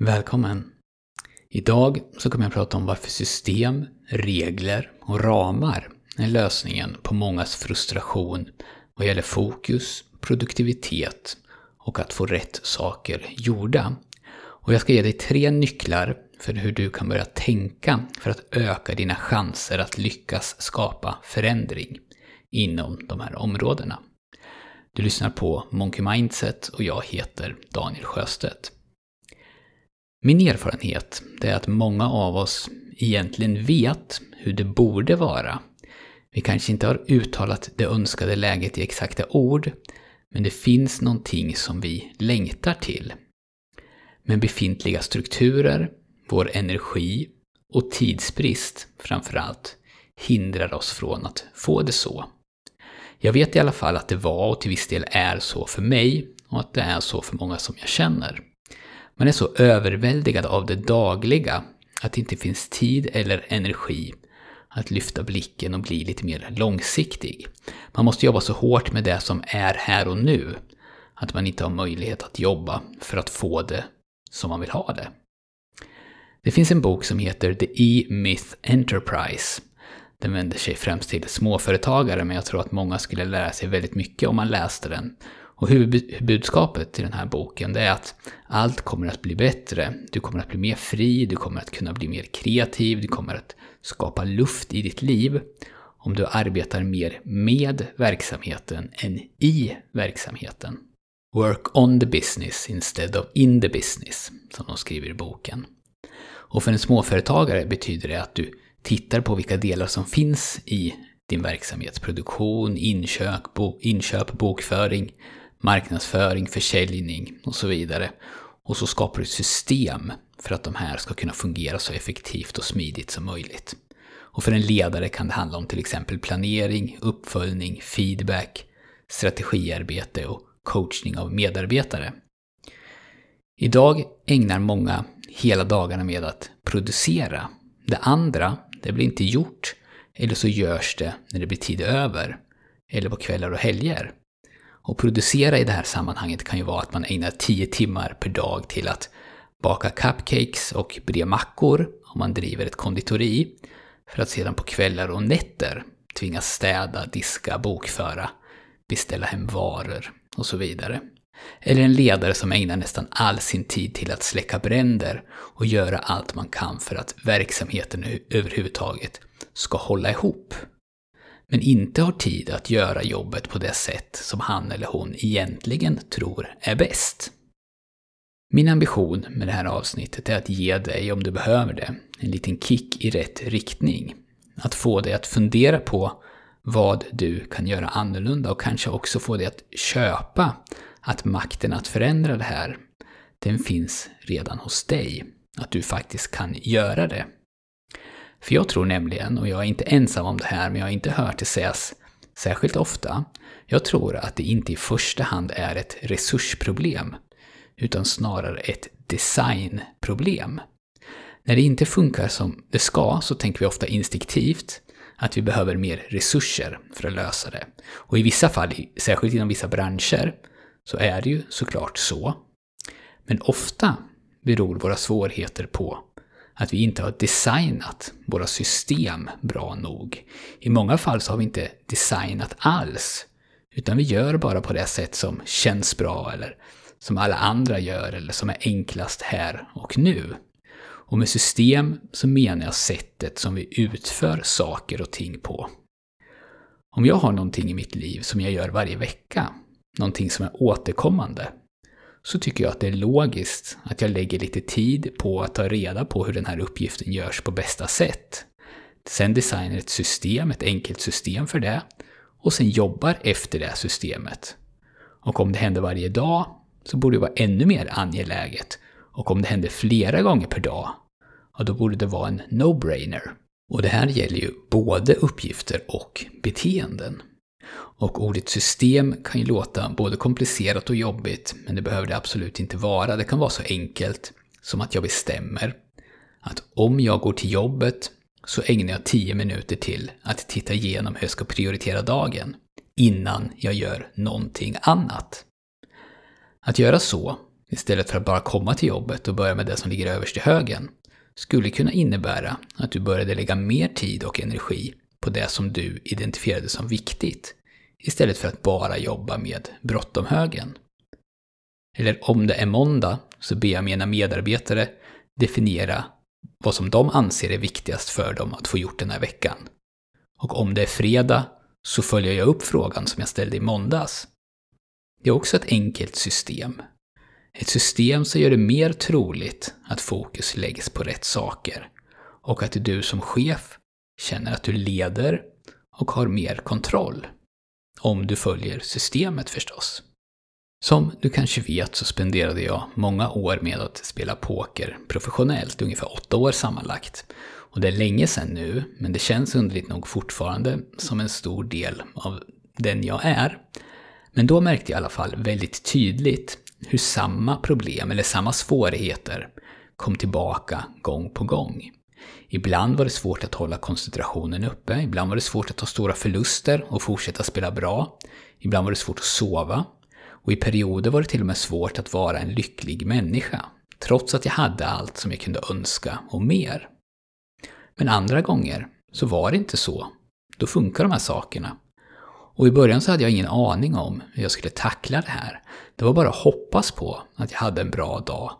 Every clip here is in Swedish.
Välkommen! Idag så kommer jag prata om varför system, regler och ramar är lösningen på mångas frustration vad gäller fokus, produktivitet och att få rätt saker gjorda. Och jag ska ge dig tre nycklar för hur du kan börja tänka för att öka dina chanser att lyckas skapa förändring inom de här områdena. Du lyssnar på Monkey Mindset och jag heter Daniel Sjöstedt. Min erfarenhet är att många av oss egentligen vet hur det borde vara. Vi kanske inte har uttalat det önskade läget i exakta ord, men det finns någonting som vi längtar till. Men befintliga strukturer, vår energi och tidsbrist framförallt hindrar oss från att få det så. Jag vet i alla fall att det var och till viss del är så för mig och att det är så för många som jag känner. Man är så överväldigad av det dagliga att det inte finns tid eller energi att lyfta blicken och bli lite mer långsiktig. Man måste jobba så hårt med det som är här och nu att man inte har möjlighet att jobba för att få det som man vill ha det. Det finns en bok som heter The E-Myth Enterprise. Den vänder sig främst till småföretagare men jag tror att många skulle lära sig väldigt mycket om man läste den. Och huvudbudskapet i den här boken det är att allt kommer att bli bättre. Du kommer att bli mer fri, du kommer att kunna bli mer kreativ, du kommer att skapa luft i ditt liv om du arbetar mer med verksamheten än i verksamheten. Work on the business instead of in the business, som de skriver i boken. Och för en småföretagare betyder det att du tittar på vilka delar som finns i din verksamhet. Produktion, inköp, bo, inköp bokföring, marknadsföring, försäljning och så vidare. Och så skapar du ett system för att de här ska kunna fungera så effektivt och smidigt som möjligt. Och för en ledare kan det handla om till exempel planering, uppföljning, feedback, strategiarbete och coachning av medarbetare. Idag ägnar många hela dagarna med att producera. Det andra, det blir inte gjort, eller så görs det när det blir tid över, eller på kvällar och helger. Och producera i det här sammanhanget kan ju vara att man ägnar 10 timmar per dag till att baka cupcakes och bre mackor om man driver ett konditori, för att sedan på kvällar och nätter tvingas städa, diska, bokföra, beställa hem varor och så vidare. Eller en ledare som ägnar nästan all sin tid till att släcka bränder och göra allt man kan för att verksamheten överhuvudtaget ska hålla ihop. Men inte har tid att göra jobbet på det sätt som han eller hon egentligen tror är bäst. Min ambition med det här avsnittet är att ge dig, om du behöver det, en liten kick i rätt riktning. Att få dig att fundera på vad du kan göra annorlunda och kanske också få dig att köpa att makten att förändra det här, den finns redan hos dig. Att du faktiskt kan göra det. För jag tror nämligen, och jag är inte ensam om det här, men jag har inte hört det sägas särskilt ofta, jag tror att det inte i första hand är ett resursproblem, utan snarare ett designproblem. När det inte funkar som det ska så tänker vi ofta instinktivt att vi behöver mer resurser för att lösa det. Och i vissa fall, särskilt inom vissa branscher, så är det ju såklart så. Men ofta beror våra svårigheter på att vi inte har designat våra system bra nog. I många fall så har vi inte designat alls, utan vi gör bara på det sätt som känns bra eller som alla andra gör eller som är enklast här och nu. Och med system så menar jag sättet som vi utför saker och ting på. Om jag har någonting i mitt liv som jag gör varje vecka, någonting som är återkommande, så tycker jag att det är logiskt att jag lägger lite tid på att ta reda på hur den här uppgiften görs på bästa sätt. Sen designar ett system, ett enkelt system för det, och sen jobbar efter det systemet. Och om det händer varje dag så borde det vara ännu mer angeläget. Och om det händer flera gånger per dag, ja då borde det vara en no-brainer. Och det här gäller ju både uppgifter och beteenden. Och ordet system kan ju låta både komplicerat och jobbigt, men det behöver det absolut inte vara. Det kan vara så enkelt som att jag bestämmer att om jag går till jobbet så ägnar jag 10 minuter till att titta igenom hur jag ska prioritera dagen innan jag gör någonting annat. Att göra så istället för att bara komma till jobbet och börja med det som ligger överst i högen, skulle kunna innebära att du började lägga mer tid och energi på det som du identifierade som viktigt, istället för att bara jobba med bråttomhögen. Eller om det är måndag så ber jag mina medarbetare definiera vad som de anser är viktigast för dem att få gjort den här veckan. Och om det är fredag så följer jag upp frågan som jag ställde i måndags. Det är också ett enkelt system. Ett system som gör det mer troligt att fokus läggs på rätt saker och att du som chef känner att du leder och har mer kontroll. Om du följer systemet förstås. Som du kanske vet så spenderade jag många år med att spela poker professionellt, ungefär åtta år sammanlagt. Och det är länge sedan nu, men det känns underligt nog fortfarande som en stor del av den jag är. Men då märkte jag i alla fall väldigt tydligt hur samma problem eller samma svårigheter kom tillbaka gång på gång. Ibland var det svårt att hålla koncentrationen uppe, ibland var det svårt att ta stora förluster och fortsätta spela bra. Ibland var det svårt att sova. Och i perioder var det till och med svårt att vara en lycklig människa, trots att jag hade allt som jag kunde önska och mer. Men andra gånger så var det inte så. Då funkar de här sakerna. Och i början så hade jag ingen aning om hur jag skulle tackla det här. Det var bara att hoppas på att jag hade en bra dag.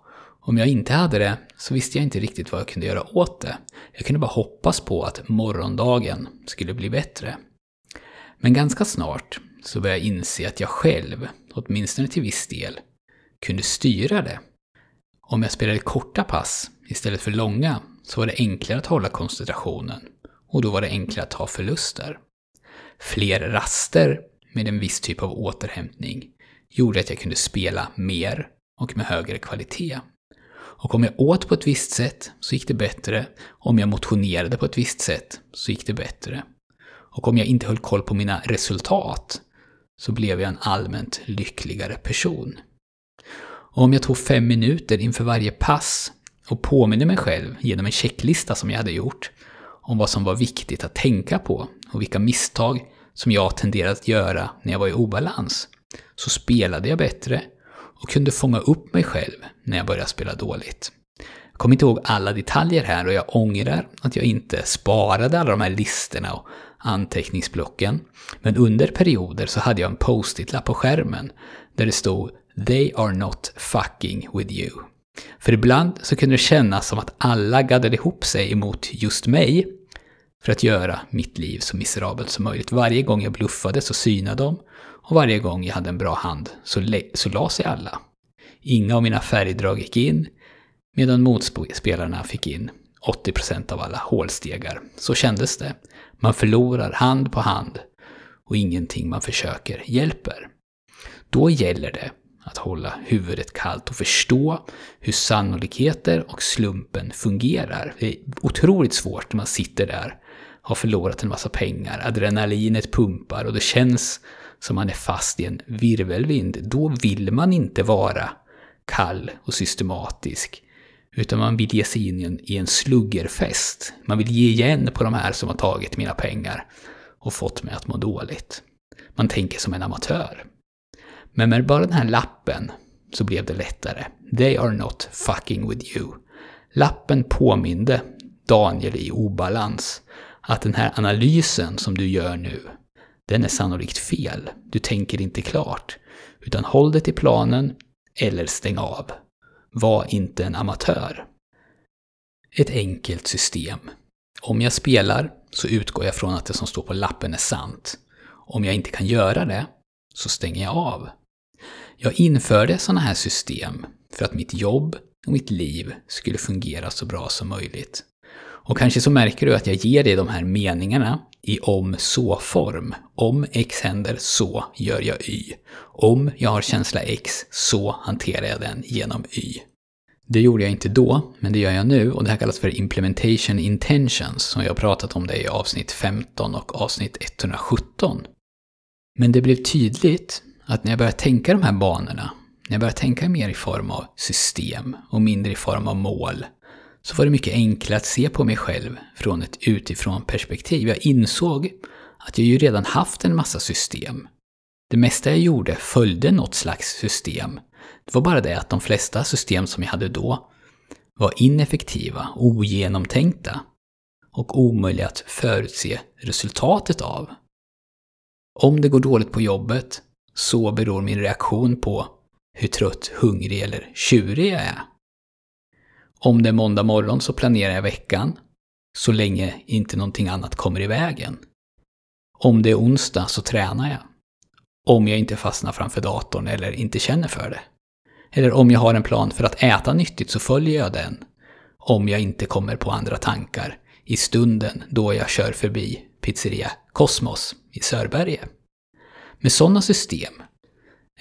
Om jag inte hade det så visste jag inte riktigt vad jag kunde göra åt det. Jag kunde bara hoppas på att morgondagen skulle bli bättre. Men ganska snart så började jag inse att jag själv, åtminstone till viss del, kunde styra det. Om jag spelade korta pass istället för långa så var det enklare att hålla koncentrationen och då var det enklare att ta förluster. Fler raster med en viss typ av återhämtning gjorde att jag kunde spela mer och med högre kvalitet. Och om jag åt på ett visst sätt så gick det bättre. Om jag motionerade på ett visst sätt så gick det bättre. Och om jag inte höll koll på mina resultat så blev jag en allmänt lyckligare person. Och om jag tog fem minuter inför varje pass och påminner mig själv genom en checklista som jag hade gjort om vad som var viktigt att tänka på och vilka misstag som jag tenderade att göra när jag var i obalans, så spelade jag bättre och kunde fånga upp mig själv när jag började spela dåligt. Jag kommer inte ihåg alla detaljer här och jag ångrar att jag inte sparade alla de här listorna och anteckningsblocken. Men under perioder så hade jag en post-it-lapp på skärmen där det stod “They are not fucking with you”. För ibland så kunde det kännas som att alla gaddade ihop sig emot just mig för att göra mitt liv så miserabelt som möjligt. Varje gång jag bluffade så synade de och varje gång jag hade en bra hand så, så la sig alla. Inga av mina färgdrag gick in medan motspelarna fick in 80% av alla hålstegar. Så kändes det. Man förlorar hand på hand och ingenting man försöker hjälper. Då gäller det att hålla huvudet kallt och förstå hur sannolikheter och slumpen fungerar. Det är otroligt svårt när man sitter där, har förlorat en massa pengar, adrenalinet pumpar och det känns som man är fast i en virvelvind. Då vill man inte vara kall och systematisk. Utan man vill ge sig in i en, i en sluggerfest. Man vill ge igen på de här som har tagit mina pengar och fått mig att må dåligt. Man tänker som en amatör. Men med bara den här lappen så blev det lättare. They are not fucking with you. Lappen påminde Daniel i obalans att den här analysen som du gör nu, den är sannolikt fel. Du tänker inte klart. Utan håll dig till planen eller stäng av. Var inte en amatör. Ett enkelt system. Om jag spelar så utgår jag från att det som står på lappen är sant. Om jag inte kan göra det så stänger jag av. Jag införde sådana här system för att mitt jobb och mitt liv skulle fungera så bra som möjligt. Och kanske så märker du att jag ger dig de här meningarna i om-så-form. Om X händer, så gör jag Y. Om jag har känsla X, så hanterar jag den genom Y. Det gjorde jag inte då, men det gör jag nu och det här kallas för Implementation Intentions som jag har pratat om det i avsnitt 15 och avsnitt 117. Men det blev tydligt att när jag började tänka de här banorna, när jag började tänka mer i form av system och mindre i form av mål, så var det mycket enklare att se på mig själv från ett utifrån perspektiv. Jag insåg att jag ju redan haft en massa system. Det mesta jag gjorde följde något slags system. Det var bara det att de flesta system som jag hade då var ineffektiva, ogenomtänkta och omöjliga att förutse resultatet av. Om det går dåligt på jobbet så beror min reaktion på hur trött, hungrig eller tjurig jag är. Om det är måndag morgon så planerar jag veckan, så länge inte någonting annat kommer i vägen. Om det är onsdag så tränar jag. Om jag inte fastnar framför datorn eller inte känner för det. Eller om jag har en plan för att äta nyttigt så följer jag den. Om jag inte kommer på andra tankar i stunden då jag kör förbi pizzeria Kosmos i Sörberge. Med sådana system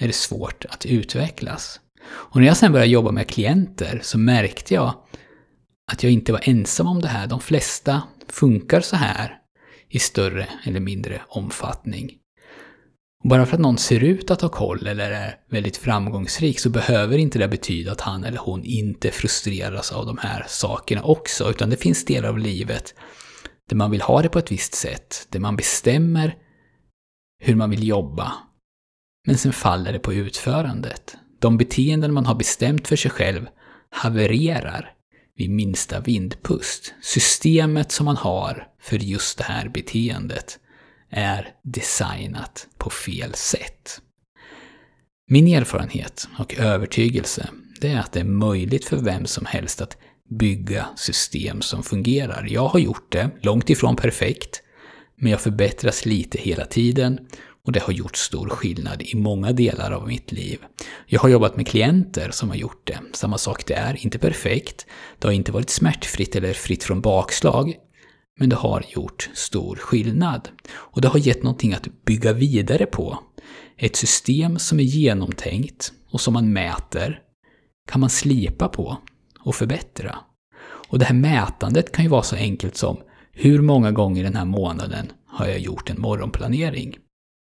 är det svårt att utvecklas. Och när jag sen började jobba med klienter så märkte jag att jag inte var ensam om det här. De flesta funkar så här i större eller mindre omfattning. Och bara för att någon ser ut att ha koll eller är väldigt framgångsrik så behöver inte det betyda att han eller hon inte frustreras av de här sakerna också, utan det finns delar av livet där man vill ha det på ett visst sätt, där man bestämmer hur man vill jobba. Men sen faller det på utförandet. De beteenden man har bestämt för sig själv havererar vid minsta vindpust. Systemet som man har för just det här beteendet är designat på fel sätt. Min erfarenhet och övertygelse det är att det är möjligt för vem som helst att bygga system som fungerar. Jag har gjort det, långt ifrån perfekt, men jag förbättras lite hela tiden och det har gjort stor skillnad i många delar av mitt liv. Jag har jobbat med klienter som har gjort det. Samma sak där, inte perfekt. Det har inte varit smärtfritt eller fritt från bakslag. Men det har gjort stor skillnad. Och det har gett någonting att bygga vidare på. Ett system som är genomtänkt och som man mäter kan man slipa på och förbättra. Och det här mätandet kan ju vara så enkelt som hur många gånger den här månaden har jag gjort en morgonplanering?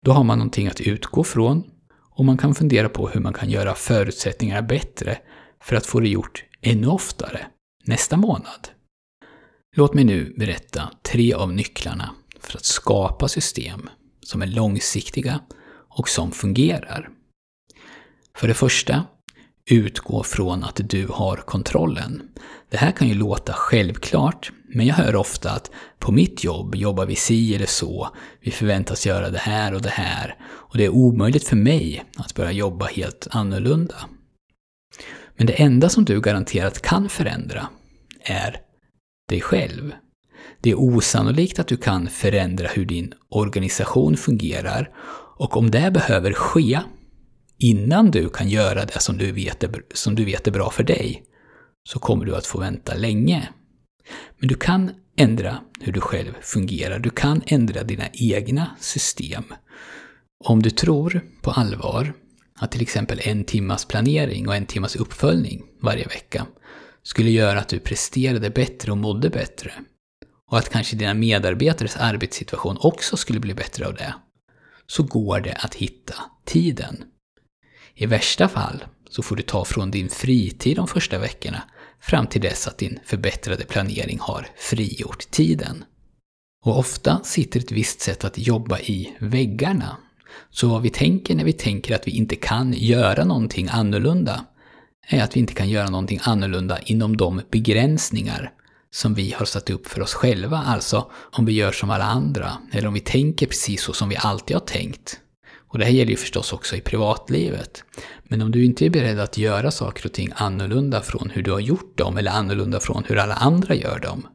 Då har man någonting att utgå från och man kan fundera på hur man kan göra förutsättningarna bättre för att få det gjort ännu oftare nästa månad. Låt mig nu berätta tre av nycklarna för att skapa system som är långsiktiga och som fungerar. För det första, utgå från att du har kontrollen. Det här kan ju låta självklart, men jag hör ofta att på mitt jobb jobbar vi si eller så, vi förväntas göra det här och det här, och det är omöjligt för mig att börja jobba helt annorlunda. Men det enda som du garanterat kan förändra är dig själv. Det är osannolikt att du kan förändra hur din organisation fungerar, och om det behöver ske innan du kan göra det som du vet är, som du vet är bra för dig, så kommer du att få vänta länge. Men du kan ändra hur du själv fungerar. Du kan ändra dina egna system. Om du tror på allvar att till exempel en timmas planering och en timmas uppföljning varje vecka skulle göra att du presterade bättre och mådde bättre, och att kanske dina medarbetares arbetssituation också skulle bli bättre av det, så går det att hitta tiden. I värsta fall så får du ta från din fritid de första veckorna fram till dess att din förbättrade planering har frigjort tiden. Och ofta sitter ett visst sätt att jobba i väggarna. Så vad vi tänker när vi tänker att vi inte kan göra någonting annorlunda är att vi inte kan göra någonting annorlunda inom de begränsningar som vi har satt upp för oss själva. Alltså om vi gör som alla andra, eller om vi tänker precis så som vi alltid har tänkt. Och det här gäller ju förstås också i privatlivet. Men om du inte är beredd att göra saker och ting annorlunda från hur du har gjort dem, eller annorlunda från hur alla andra gör dem,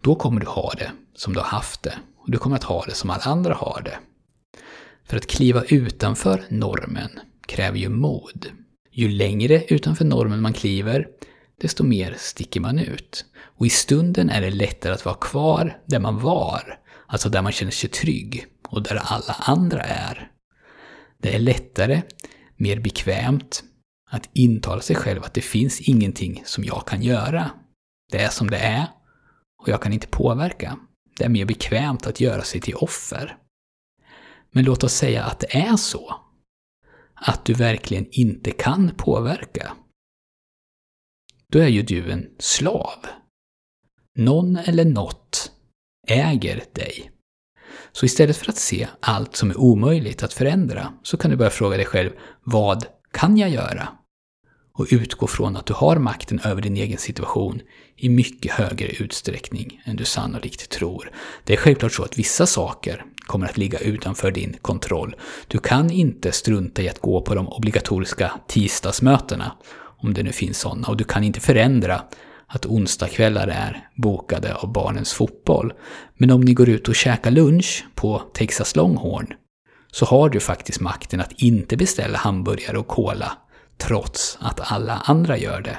då kommer du ha det som du har haft det. Och du kommer att ha det som alla andra har det. För att kliva utanför normen kräver ju mod. Ju längre utanför normen man kliver, desto mer sticker man ut. Och i stunden är det lättare att vara kvar där man var, alltså där man känner sig trygg och där alla andra är. Det är lättare, mer bekvämt, att intala sig själv att det finns ingenting som jag kan göra. Det är som det är och jag kan inte påverka. Det är mer bekvämt att göra sig till offer. Men låt oss säga att det är så. Att du verkligen inte kan påverka. Då är ju du en slav. Någon eller något äger dig. Så istället för att se allt som är omöjligt att förändra så kan du börja fråga dig själv, vad kan jag göra? och utgå från att du har makten över din egen situation i mycket högre utsträckning än du sannolikt tror. Det är självklart så att vissa saker kommer att ligga utanför din kontroll. Du kan inte strunta i att gå på de obligatoriska tisdagsmötena, om det nu finns sådana, och du kan inte förändra att onsdagskvällar är bokade av barnens fotboll. Men om ni går ut och käkar lunch på Texas Longhorn så har du faktiskt makten att inte beställa hamburgare och cola trots att alla andra gör det.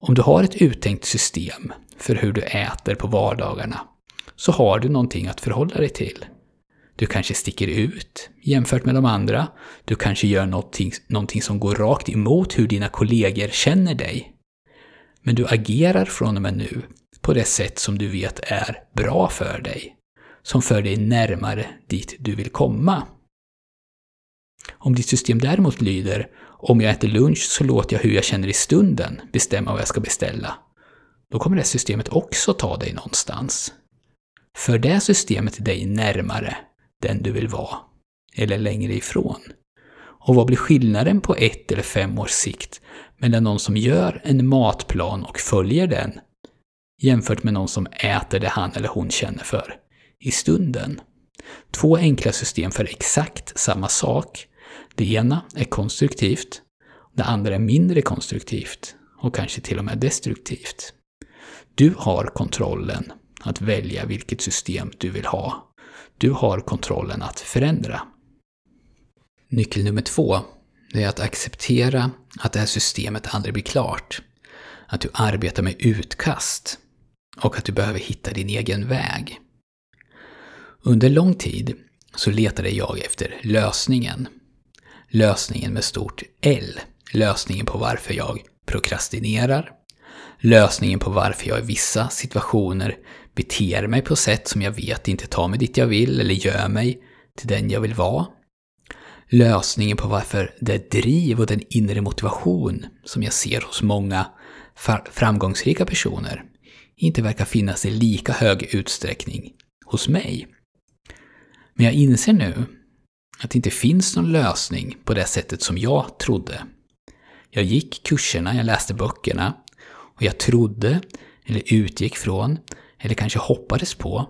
Om du har ett uttänkt system för hur du äter på vardagarna så har du någonting att förhålla dig till. Du kanske sticker ut jämfört med de andra. Du kanske gör någonting, någonting som går rakt emot hur dina kollegor känner dig. Men du agerar från och med nu på det sätt som du vet är bra för dig. Som för dig närmare dit du vill komma. Om ditt system däremot lyder om jag äter lunch så låter jag hur jag känner i stunden bestämma vad jag ska beställa. Då kommer det systemet också ta dig någonstans. För det systemet dig närmare den du vill vara, eller längre ifrån. Och vad blir skillnaden på ett eller fem års sikt mellan någon som gör en matplan och följer den jämfört med någon som äter det han eller hon känner för i stunden? Två enkla system för exakt samma sak. Det ena är konstruktivt, det andra är mindre konstruktivt och kanske till och med destruktivt. Du har kontrollen att välja vilket system du vill ha. Du har kontrollen att förändra. Nyckel nummer två, det är att acceptera att det här systemet aldrig blir klart. Att du arbetar med utkast och att du behöver hitta din egen väg. Under lång tid så letade jag efter lösningen. Lösningen med stort L. Lösningen på varför jag prokrastinerar. Lösningen på varför jag i vissa situationer beter mig på sätt som jag vet inte tar mig dit jag vill eller gör mig till den jag vill vara. Lösningen på varför det driv och den inre motivation som jag ser hos många framgångsrika personer inte verkar finnas i lika hög utsträckning hos mig. Men jag inser nu att det inte finns någon lösning på det sättet som jag trodde. Jag gick kurserna, jag läste böckerna och jag trodde, eller utgick från, eller kanske hoppades på,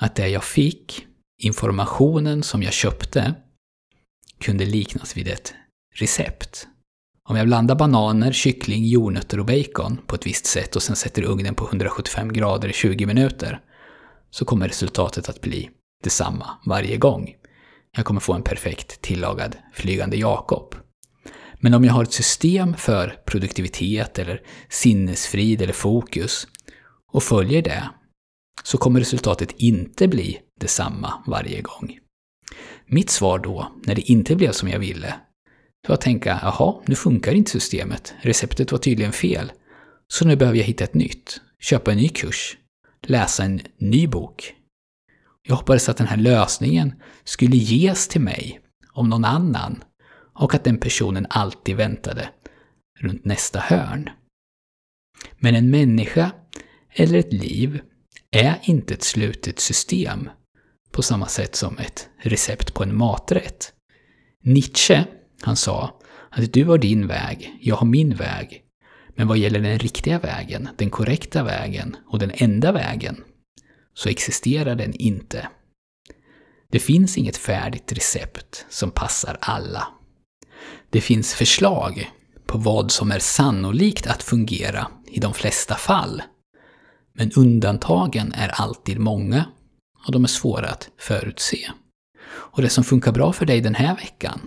att det jag fick, informationen som jag köpte, kunde liknas vid ett recept. Om jag blandar bananer, kyckling, jordnötter och bacon på ett visst sätt och sen sätter ugnen på 175 grader i 20 minuter, så kommer resultatet att bli detsamma varje gång. Jag kommer få en perfekt tillagad flygande Jakob. Men om jag har ett system för produktivitet eller sinnesfrid eller fokus och följer det, så kommer resultatet inte bli detsamma varje gång. Mitt svar då, när det inte blev som jag ville, var att tänka, jaha, nu funkar inte systemet, receptet var tydligen fel, så nu behöver jag hitta ett nytt, köpa en ny kurs, läsa en ny bok. Jag hoppades att den här lösningen skulle ges till mig, om någon annan, och att den personen alltid väntade runt nästa hörn. Men en människa eller ett liv är inte ett slutet system på samma sätt som ett recept på en maträtt. Nietzsche, han sa att du har din väg, jag har min väg. Men vad gäller den riktiga vägen, den korrekta vägen och den enda vägen, så existerar den inte. Det finns inget färdigt recept som passar alla. Det finns förslag på vad som är sannolikt att fungera i de flesta fall. Men undantagen är alltid många och de är svåra att förutse. Och det som funkar bra för dig den här veckan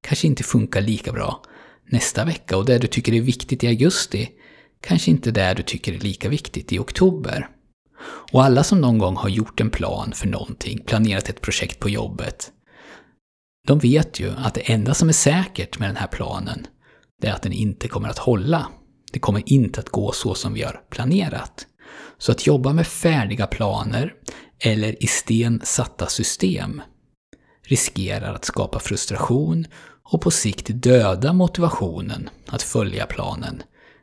kanske inte funkar lika bra nästa vecka och det du tycker är viktigt i augusti kanske inte det du tycker är lika viktigt i oktober. Och alla som någon gång har gjort en plan för någonting, planerat ett projekt på jobbet, de vet ju att det enda som är säkert med den här planen, det är att den inte kommer att hålla. Det kommer inte att gå så som vi har planerat. Så att jobba med färdiga planer eller i sten satta system riskerar att skapa frustration och på sikt döda motivationen att följa planen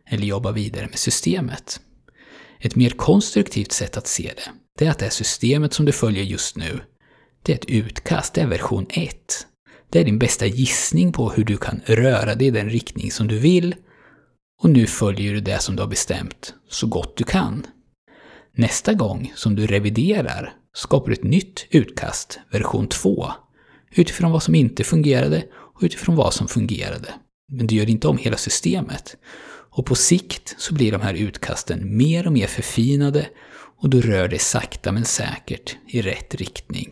eller jobba vidare med systemet. Ett mer konstruktivt sätt att se det, det är att det systemet som du följer just nu, det är ett utkast, det är version 1. Det är din bästa gissning på hur du kan röra dig i den riktning som du vill och nu följer du det som du har bestämt så gott du kan. Nästa gång som du reviderar skapar du ett nytt utkast, version 2, utifrån vad som inte fungerade och utifrån vad som fungerade. Men du gör inte om hela systemet. Och på sikt så blir de här utkasten mer och mer förfinade och du rör dig sakta men säkert i rätt riktning.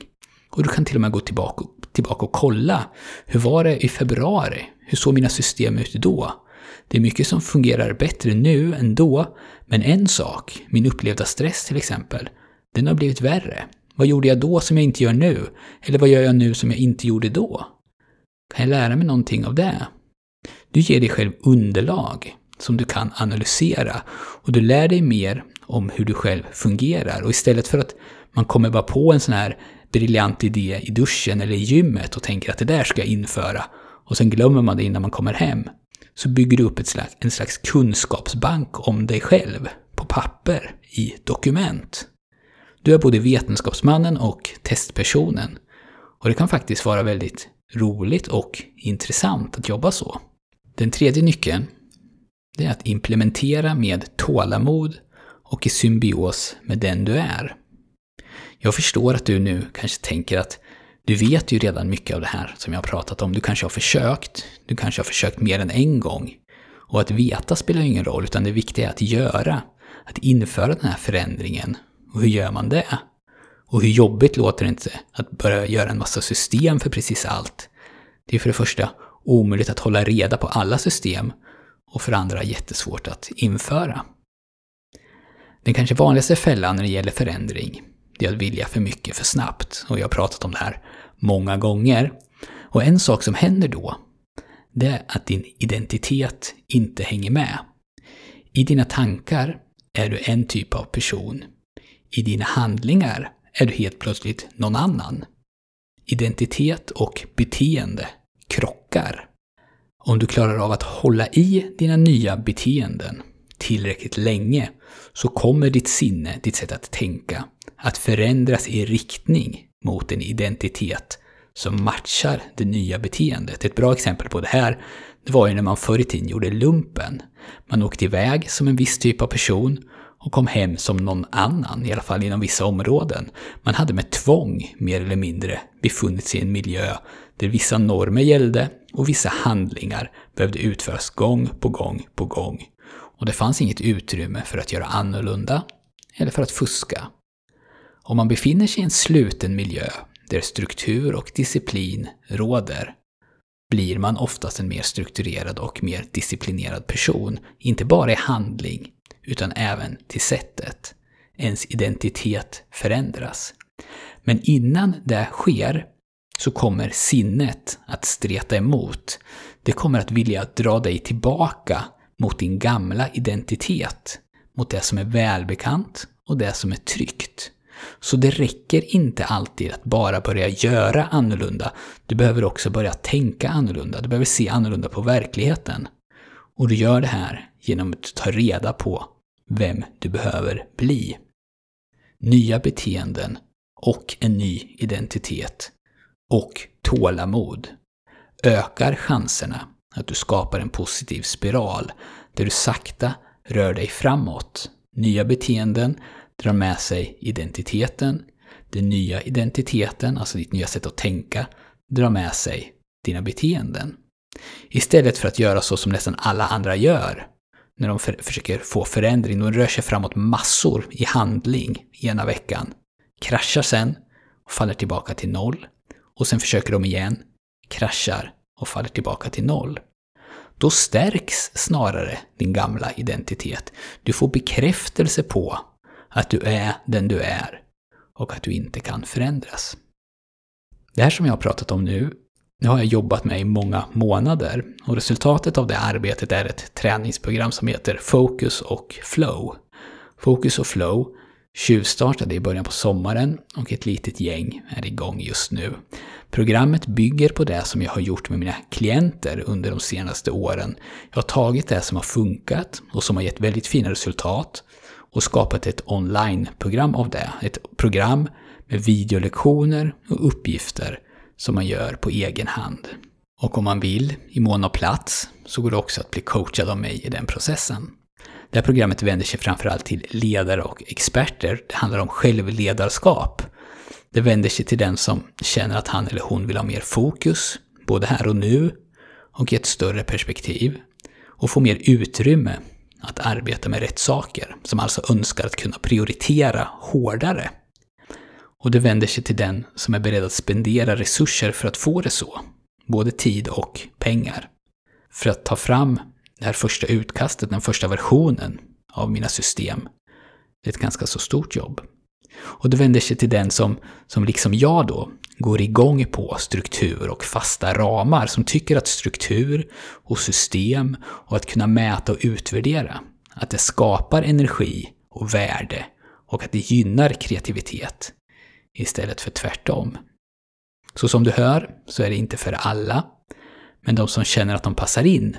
Och du kan till och med gå tillbaka, tillbaka och kolla. Hur var det i februari? Hur såg mina system ut då? Det är mycket som fungerar bättre nu än då, men en sak, min upplevda stress till exempel, den har blivit värre. Vad gjorde jag då som jag inte gör nu? Eller vad gör jag nu som jag inte gjorde då? Kan jag lära mig någonting av det? Du ger dig själv underlag som du kan analysera och du lär dig mer om hur du själv fungerar. Och istället för att man kommer bara på en sån här briljant idé i duschen eller i gymmet och tänker att det där ska jag införa och sen glömmer man det innan man kommer hem, så bygger du upp ett slags, en slags kunskapsbank om dig själv på papper, i dokument. Du är både vetenskapsmannen och testpersonen. Och det kan faktiskt vara väldigt roligt och intressant att jobba så. Den tredje nyckeln, det är att implementera med tålamod och i symbios med den du är. Jag förstår att du nu kanske tänker att du vet ju redan mycket av det här som jag har pratat om. Du kanske har försökt. Du kanske har försökt mer än en gång. Och att veta spelar ju ingen roll, utan det viktiga är att göra. Att införa den här förändringen. Och hur gör man det? Och hur jobbigt låter det inte att börja göra en massa system för precis allt? Det är för det första omöjligt att hålla reda på alla system och för det andra jättesvårt att införa. Den kanske vanligaste fällan när det gäller förändring, det är att vilja för mycket för snabbt. Och jag har pratat om det här många gånger. Och en sak som händer då, det är att din identitet inte hänger med. I dina tankar är du en typ av person. I dina handlingar är du helt plötsligt någon annan. Identitet och beteende krockar. Om du klarar av att hålla i dina nya beteenden tillräckligt länge så kommer ditt sinne, ditt sätt att tänka, att förändras i riktning mot en identitet som matchar det nya beteendet. Ett bra exempel på det här det var ju när man förr i tiden gjorde lumpen. Man åkte iväg som en viss typ av person och kom hem som någon annan, i alla fall inom vissa områden. Man hade med tvång, mer eller mindre, befunnit sig i en miljö där vissa normer gällde och vissa handlingar behövde utföras gång på gång på gång. Och det fanns inget utrymme för att göra annorlunda eller för att fuska. Om man befinner sig i en sluten miljö där struktur och disciplin råder blir man oftast en mer strukturerad och mer disciplinerad person, inte bara i handling, utan även till sättet. Ens identitet förändras. Men innan det sker så kommer sinnet att streta emot. Det kommer att vilja dra dig tillbaka mot din gamla identitet, mot det som är välbekant och det som är tryggt. Så det räcker inte alltid att bara börja göra annorlunda. Du behöver också börja tänka annorlunda. Du behöver se annorlunda på verkligheten. Och du gör det här genom att ta reda på vem du behöver bli. Nya beteenden och en ny identitet och tålamod ökar chanserna att du skapar en positiv spiral där du sakta rör dig framåt. Nya beteenden drar med sig identiteten. Den nya identiteten, alltså ditt nya sätt att tänka, drar med sig dina beteenden. Istället för att göra så som nästan alla andra gör, när de för försöker få förändring. De rör sig framåt massor i handling ena veckan, kraschar sen och faller tillbaka till noll. Och sen försöker de igen, kraschar och faller tillbaka till noll. Då stärks snarare din gamla identitet. Du får bekräftelse på att du är den du är och att du inte kan förändras. Det här som jag har pratat om nu, det har jag jobbat med i många månader och resultatet av det arbetet är ett träningsprogram som heter Focus och Flow. Focus och Flow tjuvstartade i början på sommaren och ett litet gäng är igång just nu. Programmet bygger på det som jag har gjort med mina klienter under de senaste åren. Jag har tagit det som har funkat och som har gett väldigt fina resultat och skapat ett online-program av det. Ett program med videolektioner och uppgifter som man gör på egen hand. Och om man vill, i mån av plats, så går det också att bli coachad av mig i den processen. Det här programmet vänder sig framförallt till ledare och experter. Det handlar om självledarskap. Det vänder sig till den som känner att han eller hon vill ha mer fokus, både här och nu, och i ett större perspektiv. Och få mer utrymme att arbeta med rätt saker, som alltså önskar att kunna prioritera hårdare. Och det vänder sig till den som är beredd att spendera resurser för att få det så, både tid och pengar. För att ta fram det här första utkastet, den första versionen av mina system, det är ett ganska så stort jobb. Och det vänder sig till den som, som liksom jag då, går igång på struktur och fasta ramar, som tycker att struktur och system och att kunna mäta och utvärdera, att det skapar energi och värde och att det gynnar kreativitet istället för tvärtom. Så som du hör så är det inte för alla, men de som känner att de passar in,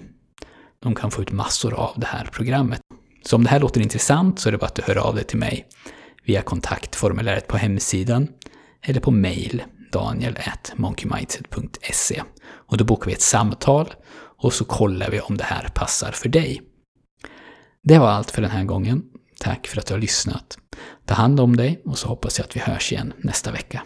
de kan få ut massor av det här programmet. Så om det här låter intressant så är det bara att du hör av dig till mig via kontaktformuläret på hemsidan eller på mail daniel.monkeymindset.se och då bokar vi ett samtal och så kollar vi om det här passar för dig. Det var allt för den här gången. Tack för att du har lyssnat. Ta hand om dig och så hoppas jag att vi hörs igen nästa vecka.